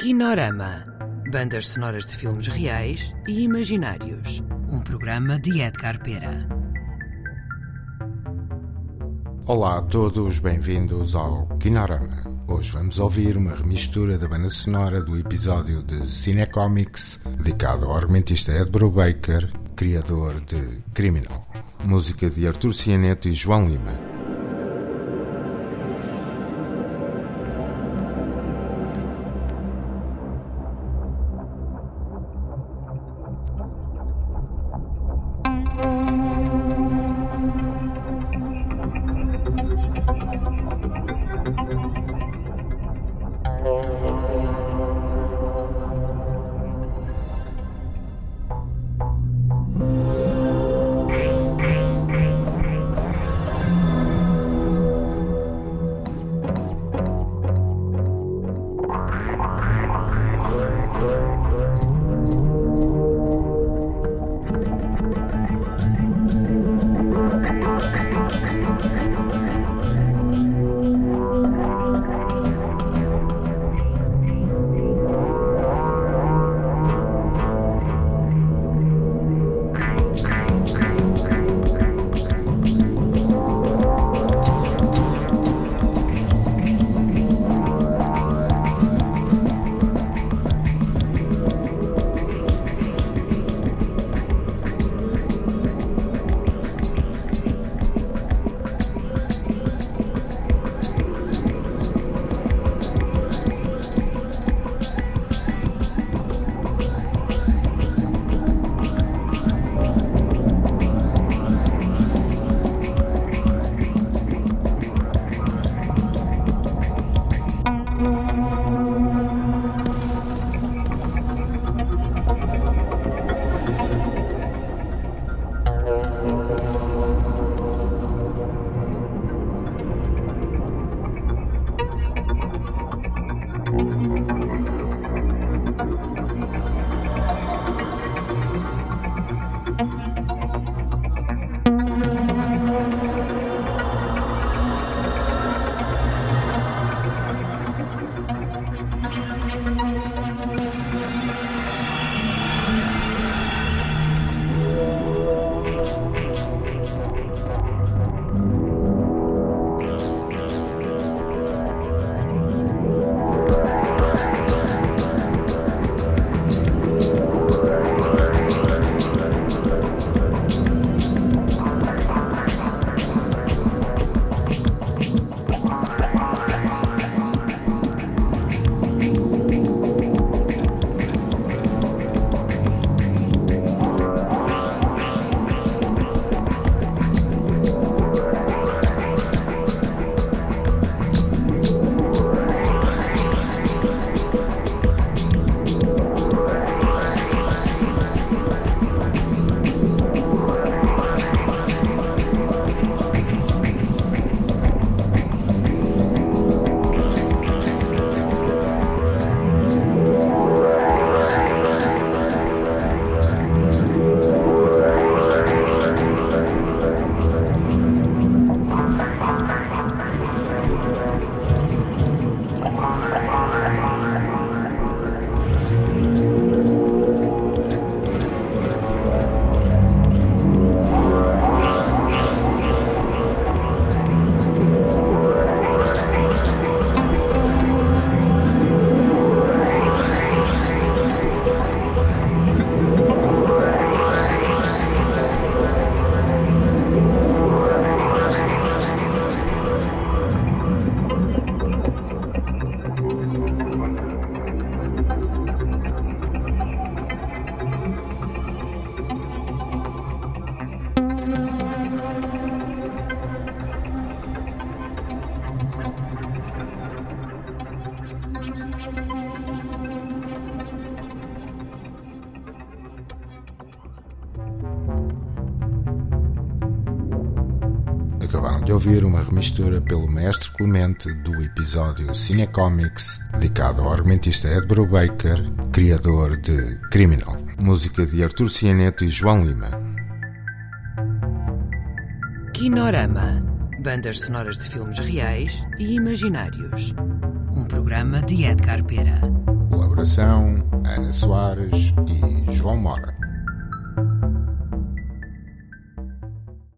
Kinorama. Bandas sonoras de filmes reais e imaginários. Um programa de Edgar Pera. Olá a todos, bem-vindos ao Kinorama. Hoje vamos ouvir uma remistura da banda sonora do episódio de Cinecomics dedicado ao argumentista Ed Brubaker, criador de Criminal. Música de Artur Cianeto e João Lima. Acabaram de ouvir uma remistura pelo mestre Clemente do episódio Cinecomics dedicado ao argumentista Ed Brubaker, criador de Criminal. Música de Artur Cianeto e João Lima. Kinorama. Bandas sonoras de filmes reais e imaginários. Um programa de Edgar Pera. colaboração Ana Soares e João Mora.